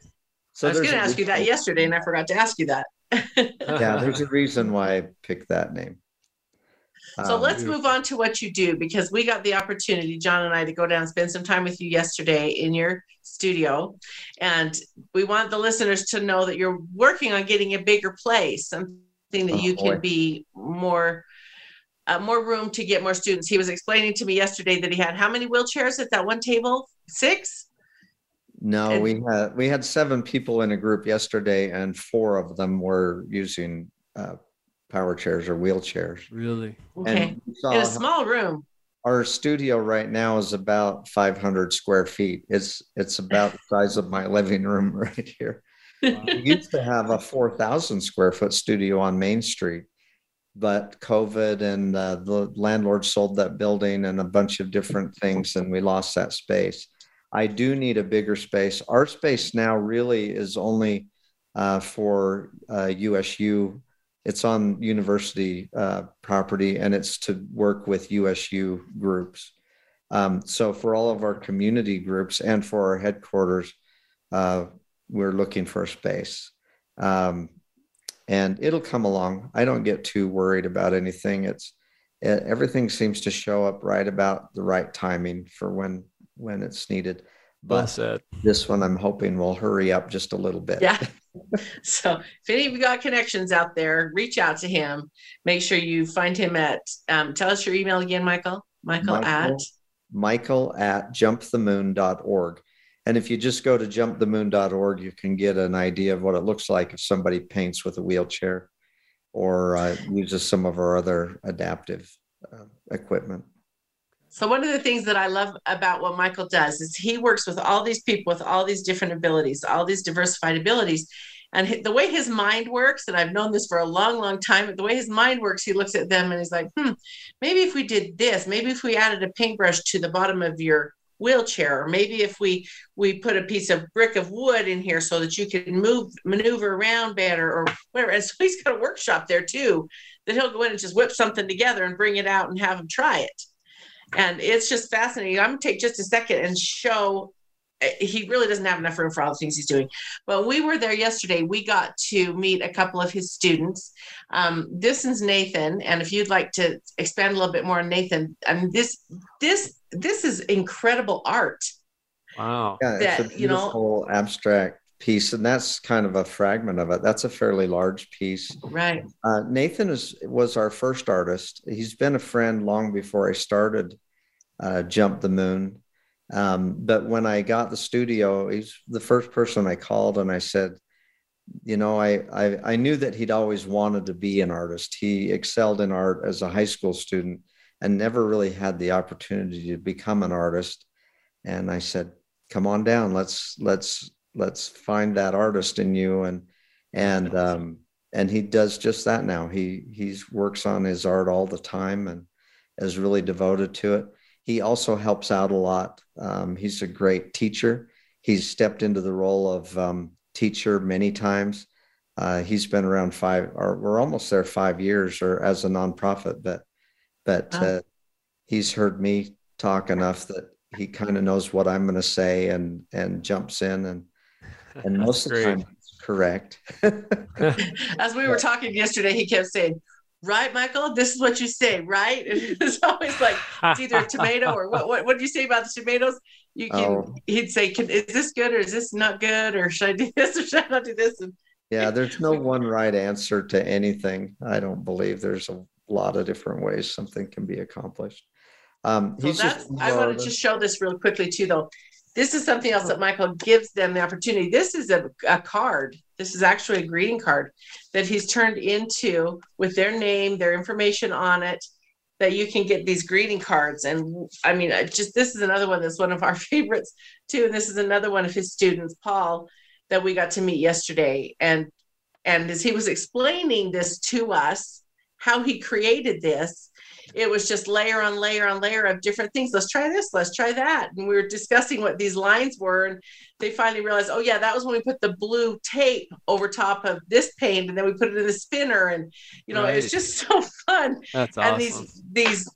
So I was going to ask you that yesterday, and I forgot to ask you that. *laughs* yeah, there's a reason why I picked that name. So um, let's move on to what you do because we got the opportunity, John and I, to go down and spend some time with you yesterday in your studio. And we want the listeners to know that you're working on getting a bigger place, something that oh, you can be more. Uh, more room to get more students. He was explaining to me yesterday that he had how many wheelchairs at that one table? Six. No, and, we had we had seven people in a group yesterday, and four of them were using uh, power chairs or wheelchairs. Really? Okay. In a small room. Our studio right now is about 500 square feet. It's it's about the size of my living room *laughs* right here. Wow. we *laughs* used to have a 4,000 square foot studio on Main Street, but COVID and uh, the landlord sold that building and a bunch of different things, and we lost that space. I do need a bigger space. Our space now really is only uh, for uh, USU it's on university uh, property and it's to work with USU groups. Um, so for all of our community groups and for our headquarters, uh, we're looking for a space. Um, and it'll come along. I don't get too worried about anything. It's it, everything seems to show up right about the right timing for when when it's needed. But well this one I'm hoping will hurry up just a little bit. Yeah. *laughs* *laughs* so if any of you got connections out there, reach out to him. Make sure you find him at um, tell us your email again, Michael. Michael, Michael at Michael at jumpthemoon.org. And if you just go to jumpthemoon.org, you can get an idea of what it looks like if somebody paints with a wheelchair or uh, uses some of our other adaptive uh, equipment. So one of the things that I love about what Michael does is he works with all these people with all these different abilities, all these diversified abilities. And the way his mind works, and I've known this for a long, long time, the way his mind works, he looks at them and he's like, hmm, maybe if we did this, maybe if we added a paintbrush to the bottom of your wheelchair, or maybe if we we put a piece of brick of wood in here so that you can move maneuver around better or whatever. And so he's got a workshop there too that he'll go in and just whip something together and bring it out and have them try it and it's just fascinating. I'm gonna take just a second and show. Eh, he really doesn't have enough room for all the things he's doing. But we were there yesterday. We got to meet a couple of his students. Um, this is Nathan, and if you'd like to expand a little bit more on Nathan, I mean this this this is incredible art. Wow. Yeah, that, it's a you know- beautiful abstract piece, and that's kind of a fragment of it. That's a fairly large piece. Right. Uh, Nathan is was our first artist. He's been a friend long before I started uh, Jump the Moon. Um, but when I got the studio, he's the first person I called, and I said, you know, I, I I knew that he'd always wanted to be an artist. He excelled in art as a high school student, and never really had the opportunity to become an artist. And I said, come on down. Let's let's let's find that artist in you. And and um and he does just that now. He he's works on his art all the time and is really devoted to it. He also helps out a lot. Um, he's a great teacher. He's stepped into the role of um, teacher many times. Uh, he's been around five or we're almost there five years or as a nonprofit but but Wow. uh, he's heard me talk enough that he kind of knows what i'm going to say and and jumps in and and most of the time it's correct *laughs* *laughs* As we were talking yesterday, he kept saying, Right, Michael, this is what you say, right? *laughs* And it's always like it's either a tomato or what what what do you say about the tomatoes? You can Oh. he'd say, can, is this good or is this not good? Or should I do this or should I not do this? And yeah there's no one right answer to anything i don't believe there's a lot of different ways something can be accomplished um So he's that's just I want to just show this real quickly too, though. This is something else that Michael gives them the opportunity. This is a, a card. This is actually a greeting card that he's turned into with their name, their information on it, that you can get these greeting cards. And I mean, just this is another one that's one of our *laughs* favorites too. And this is another one of his students, Paul, that we got to meet yesterday. And and as he was explaining this to us, how he created this, it was just layer on layer on layer of different things. Let's try this, let's try that. And we were discussing what these lines were. And they finally realized, oh, yeah, that was when we put the blue tape over top of this paint and then we put it in the spinner. And, you know, it's Right. just so fun. That's awesome. and these, these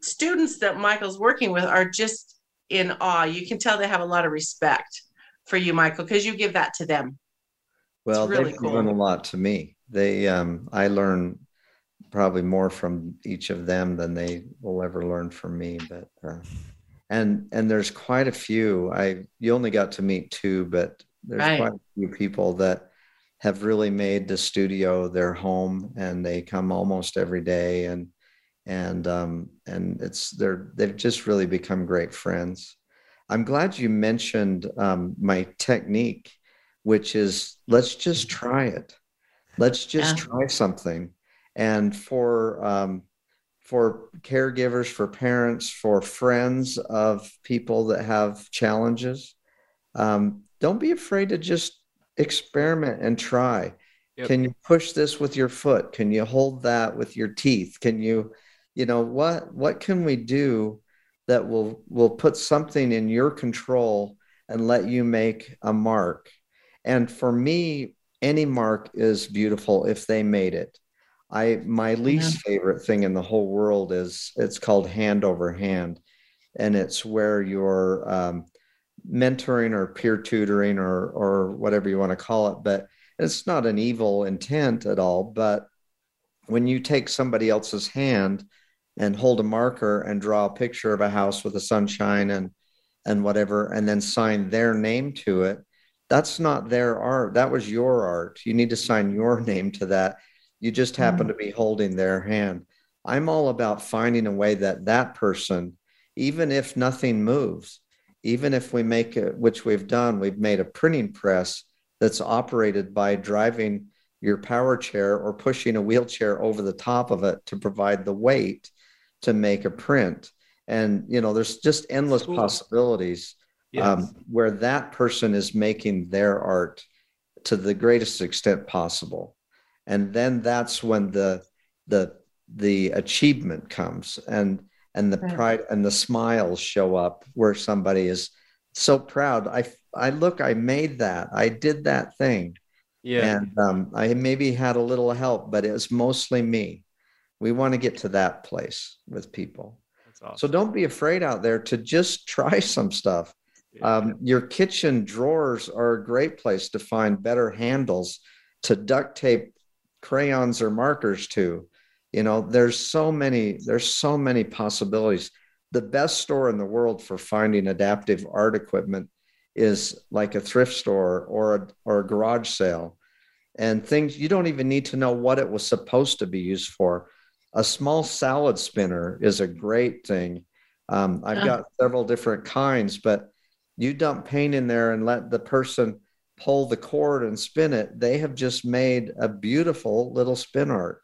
students that Michael's working with are just in awe. You can tell they have a lot of respect for you, Michael, because you give that to them. well really they've cool. given a lot to me they um i learn probably more from each of them than they will ever learn from me but uh, and and there's quite a few i you only got to meet two but there's Right. quite a few people that have really made the studio their home and they come almost every day and and um and it's they're they've just really become great friends i'm glad you mentioned um my technique which is let's just try it let's just Yeah. try something and for um for caregivers for parents for friends of people that have challenges um, don't be afraid to just experiment and try. Yep. can you push this with your foot? Can you hold that with your teeth? Can you you know what what can we do that will will put something in your control and let you make a mark? And for me any mark is beautiful if they made it i my least favorite thing in the whole world is it's called hand over hand. And it's where you're um, mentoring or peer tutoring or or whatever you want to call it but it's not an evil intent at all but when you take somebody else's hand and hold a marker and draw a picture of a house with the sunshine and and whatever and then sign their name to it that's not their art that was your art. You need to sign your *laughs* name to that you just happen to be holding their hand i'm all about finding a way that that person even if nothing moves even if we make it which we've done we've made a printing press that's operated by driving your power chair or pushing a wheelchair over the top of it to provide the weight to make a print and you know there's just endless Cool. possibilities Yes. um, where that person is making their art to the greatest extent possible and then that's when the the the achievement comes and and the Right. pride and the smiles show up where somebody is so proud i i look i made that i did that thing yeah. and um, i maybe had a little help but it was mostly me we want to get to that place with people awesome. so don't be afraid out there to just try *laughs* some stuff Yeah. um, your kitchen drawers are a great place to find better handles to duct tape crayons or markers to. You know, there's so many, there's so many possibilities. the best store in the world for finding adaptive art equipment is like a thrift store or a, or a garage sale and things you don't even need to know what it was supposed to be used for a small salad spinner is a great thing um, i've got several different kinds but you dump paint in there and let the person pull the cord and spin it they have just made a beautiful little spin art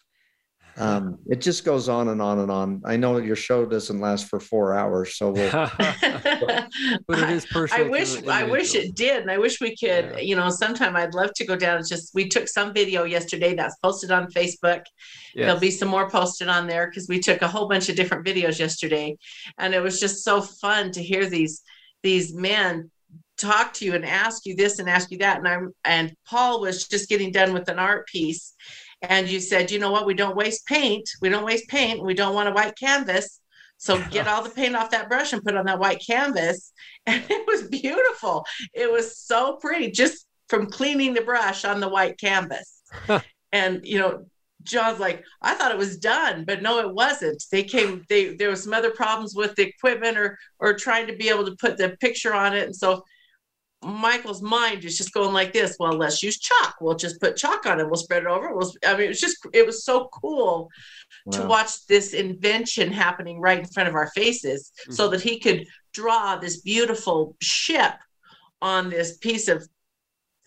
um, it just goes on and on and on. I know your show doesn't last for four hours, so we'll. *laughs* but it is personal. I wish I wish it did, and I wish we could. Yeah. You know, sometime I'd love to go down. It's just we took some video yesterday that's posted on Facebook. Yes. There'll be some more posted on there because we took a whole bunch of different videos yesterday, and it was just so fun to hear these these men talk to you and ask you this and ask you that. And I'm and Paul was just getting done with an art piece and you said, you know what, we don't waste paint. We don't waste paint. We don't want a white canvas. So *laughs* get all the paint off that brush and put on that white canvas. *laughs* And it was beautiful. It was so pretty just from cleaning the brush on the white canvas. and, you know, John's like, I thought it was done, but no, it wasn't. They came, they there was some other problems with the equipment or or trying to be able to put the picture on it. And so Michael's mind is just going like this. Well, let's use chalk. We'll just put chalk on it. We'll spread it over. We'll, I mean, it was just, it was so cool wow. to watch this invention happening right in front of our faces mm-hmm. so that he could draw this beautiful ship on this piece of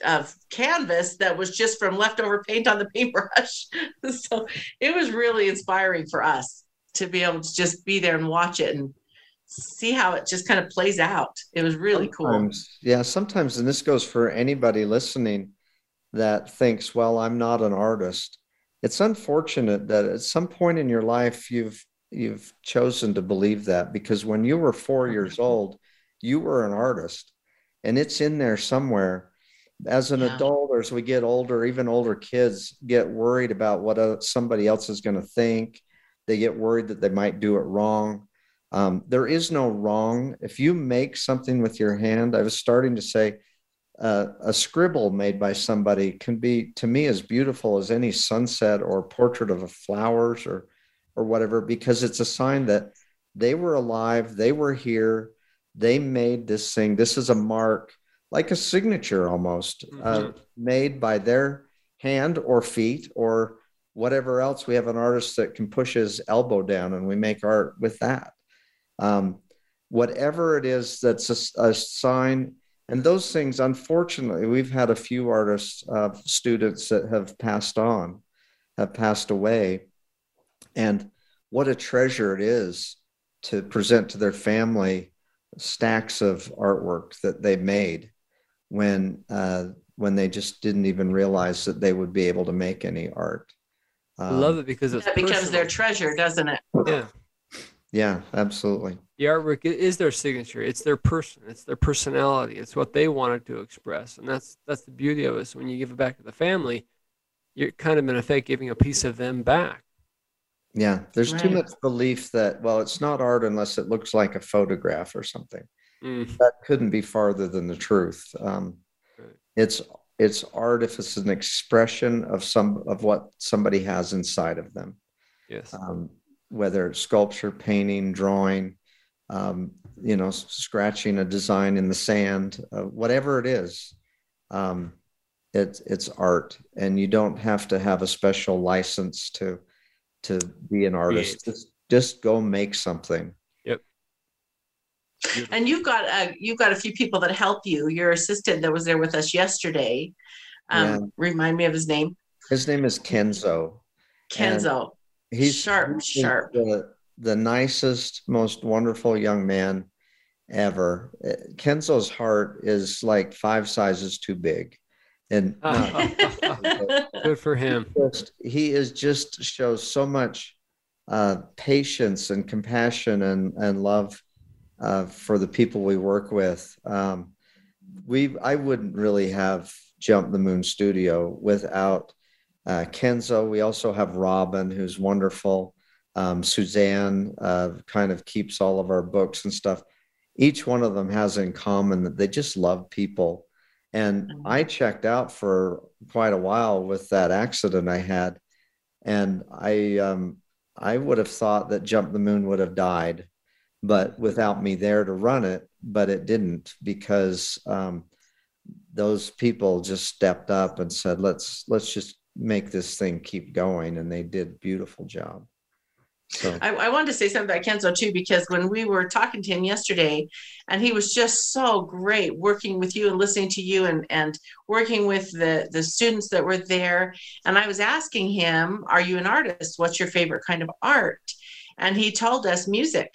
of canvas that was just from leftover paint on the paintbrush. *laughs* so it was really inspiring for us to be able to just be there and watch it and see how it just kind of plays out. It was really sometimes, cool. Yeah, sometimes, and this goes for anybody listening that thinks, well, I'm not an artist. It's unfortunate that at some point in your life you've you've chosen to believe that because when you were 4 mm-hmm. years old, you were an artist. And it's in there somewhere. As an yeah. adult, or as we get older, even older kids get worried about what somebody else is going to think. They get worried that they might do it wrong um, there is no wrong. If you make something with your hand, I was starting to say, uh, a scribble made by somebody can be to me as beautiful as any sunset or portrait of a flowers or or whatever because it's a sign that they were alive they were here they made this thing this is a mark like a signature almost uh, mm-hmm. uh, made by their hand or feet or whatever else we have an artist that can push his elbow down and we make art with that um, whatever it is that's a, a, sign. And those things, unfortunately, we've had a few artists, uh, students that have passed on, have passed away. And what a treasure it is to present to their family stacks of artwork that they made when uh, when they just didn't even realize that they would be able to make any art. Um, I love it because it becomes their treasure, doesn't it? Yeah. Yeah, absolutely. The artwork is their signature. It's their person. It's their personality. It's what they wanted to express, and that's that's the beauty of it. So when you give it back to the family, you're kind of in effect giving a piece of them back. Yeah, there's right. too much belief that well, it's not art unless it looks like a photograph or something. Mm. That couldn't be farther than the truth. Um, right. It's it's art if it's an expression of some of what somebody has inside of them. Yes. Um, whether it's sculpture, painting, drawing, um, you know, scratching a design in the sand, uh, whatever it is, um, it's it's art, and you don't have to have a special license to to be an artist. Just just go make something. Yep. And you've got a you've got a few people that help you. Your assistant that was there with us yesterday. Um, yeah. Remind me of his name. His name is Kenzo. Kenzo he's sharp, sharp. The, the nicest, most wonderful young man ever. Kenzo's heart is like five sizes too big. And *laughs* good for him. Just, he is just shows so much uh, patience and compassion and, and love uh, for the people we work with. Um, we I wouldn't really have Jump the Moon Studio without uh, Kenzo. We also have Robin, who's wonderful. Um, Suzanne uh, kind of keeps all of our books and stuff. Each one of them has in common that they just love people. And. I checked out for quite a while with that accident I had, and I um, I would have thought that Jump the Moon would have died but without me there to run it. But it didn't because um, those people just stepped up and said, "Let's let's just make this thing keep going," and they did a beautiful job. So I, I, wanted to say something about Kenzo too, because when we were talking to him yesterday, and he was just so great working with you and listening to you and, and working with the, the students that were there. And I was asking him, Are you an artist? What's your favorite kind of art? And he told us music.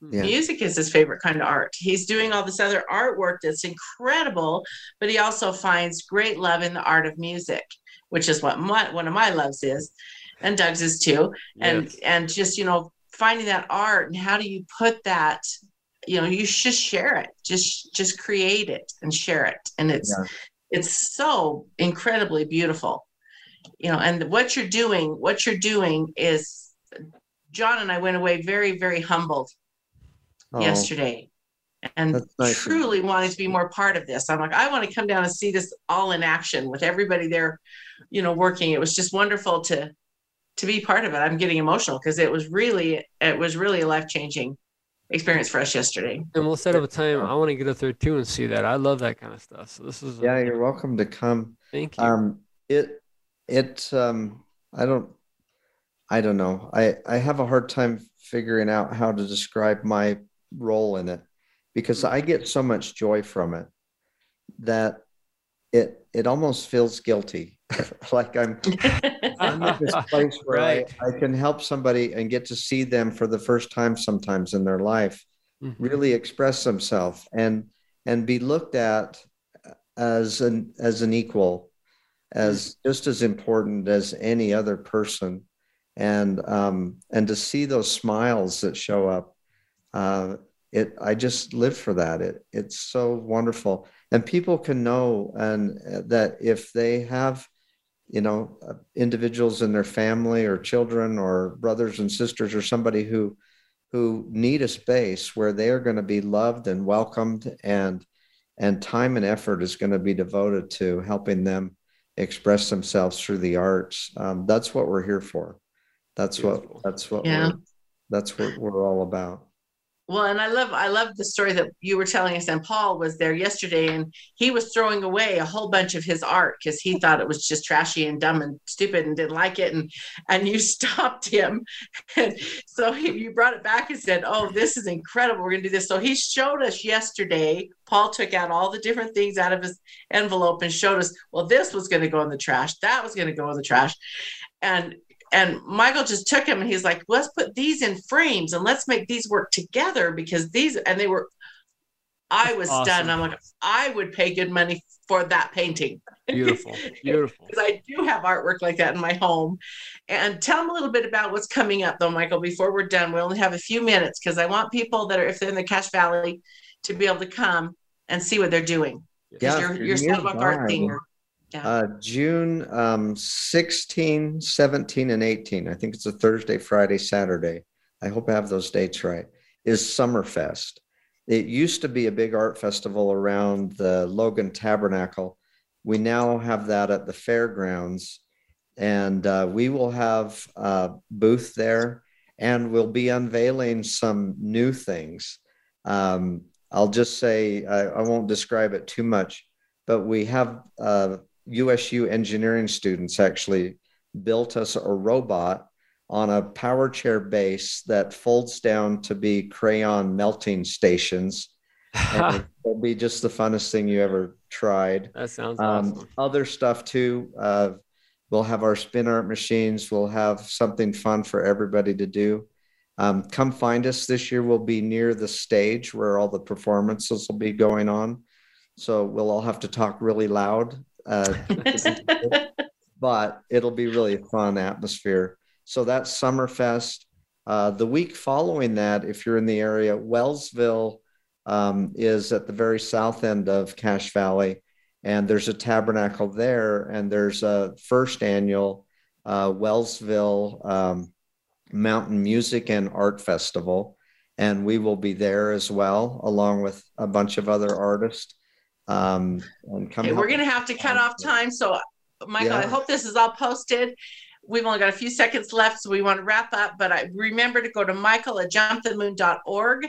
Hmm. Yeah. Music is his favorite kind of art. He's doing all this other artwork that's incredible, but he also finds great love in the art of music, which is what my, one of my loves is and Doug's is too. And yes. and just you know finding that art and how do you put that you know you just share it just just create it and share it and it's yeah. it's so incredibly beautiful you know and what you're doing what you're doing is john and i went away very very humbled oh, yesterday and nice truly wanting to be more part of this i'm like i want to come down and see this all in action with everybody there you know working it was just wonderful to to be part of it. I'm getting emotional because it was really it was really a life changing experience for us yesterday. And we'll set up a time. I want to get up there too and see that. I love that kind of stuff. So this is yeah. A, you're welcome to come. Thank you. Um, it it um I don't I don't know. I I have a hard time figuring out how to describe my role in it because I get so much joy from it that it it almost feels guilty *laughs* like i'm i'm in this *laughs* place where right. I, I can help somebody and get to see them for the first time sometimes in their life mm-hmm. really express themselves and and be looked at as an as an equal as mm-hmm. just as important as any other person and um and to see those smiles that show up uh it i just live for that. It it's so wonderful. And people can know and uh, that if they have you know uh, individuals in their family or children or brothers and sisters or somebody who who need a space where they are going to be loved and welcomed and and time and effort is going to be devoted to helping them express themselves through the arts. Um, that's what we're here for. That's Beautiful. what that's what yeah. that's what we're all about well, and I love I love the story that you were telling us. And Paul was there yesterday, and he was throwing away a whole bunch of his art because he thought it was just trashy and dumb and stupid and didn't like it. And and you *laughs* stopped him, and so he, you brought it back and said, "Oh, this is incredible. We're gonna do this." So he showed us yesterday. Paul took out all the different things out of his envelope and showed us. Well, this was to go in the trash. That was to go in the trash, and and Michael just took him and he's like, let's put these in frames and let's make these work together because these, and they were, I was awesome. stunned. I'm like, I would pay good money for that painting. Beautiful, *laughs* beautiful. Because I do have artwork like that in my home. And tell them a little bit about what's coming up, though, Michael. Before we're done, we only have a few minutes because I want people that are, if they're in the Cache Valley, to be able to come and see what they're doing. Yeah, you're, you're Sidewalk Art thing yeah. Uh, June um, 16, 17, and 18. I think it's a Thursday, Friday, Saturday. I hope I have those dates right. Is Summerfest. It used to be a big art festival around the Logan Tabernacle. We now have that at the fairgrounds, and uh, we will have a booth there, and we'll be unveiling some new things. Um, I'll just say I, I, won't describe it too much, but we have uh, USU engineering students actually built us a robot on a power chair base that folds down to be crayon melting stations. *laughs* it'll be just the funnest thing you ever tried. That sounds um, awesome. Other stuff too. Uh, we'll have our spin art machines. We'll have something fun for everybody to do. Um, come find us this year. We'll be near the stage where all the performances will be going on. So we'll all have to talk really loud uh, *laughs* but it'll be really a fun atmosphere. So that's Summerfest. Uh, the week following that, if you're in the area, Wellsville um, is at the very south end of Cache Valley, and there's a tabernacle there, and there's a first annual uh, Wellsville um, Mountain Music and Art Festival, and we will be there as well, along with a bunch of other artists. Um, and come we're going to have to cut off time. So, Michael, yeah. I hope this is all posted. we've only got a few seconds left, so we want to wrap up. But I remember to go to Michael at jumpthemoon.org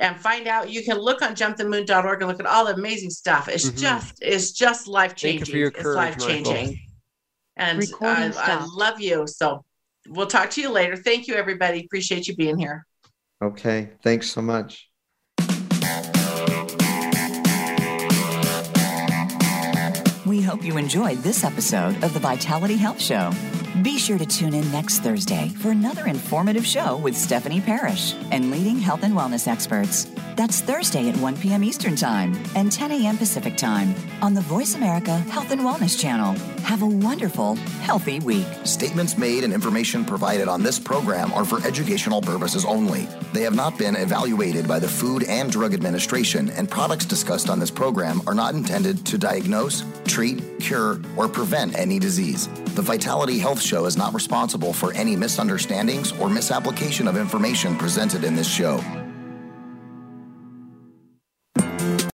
and find out. You can look on jumpthemoon.org and look at all the amazing stuff. It's mm-hmm. just it's just life changing. It's life changing. And I, I love you. So we'll talk to you later. Thank you, everybody. Appreciate you being here. Okay. Thanks so much. We hope you enjoyed this episode of the Vitality Health Show. Be sure to tune in next Thursday for another informative show with Stephanie Parrish and leading health and wellness experts. That's Thursday at 1 p.m. Eastern Time and 10 a.m. Pacific Time on the Voice America Health and Wellness Channel. Have a wonderful, healthy week. Statements made and information provided on this program are for educational purposes only. They have not been evaluated by the Food and Drug Administration, and products discussed on this program are not intended to diagnose, treat, cure, or prevent any disease. The Vitality Health Show is not responsible for any misunderstandings or misapplication of information presented in this show.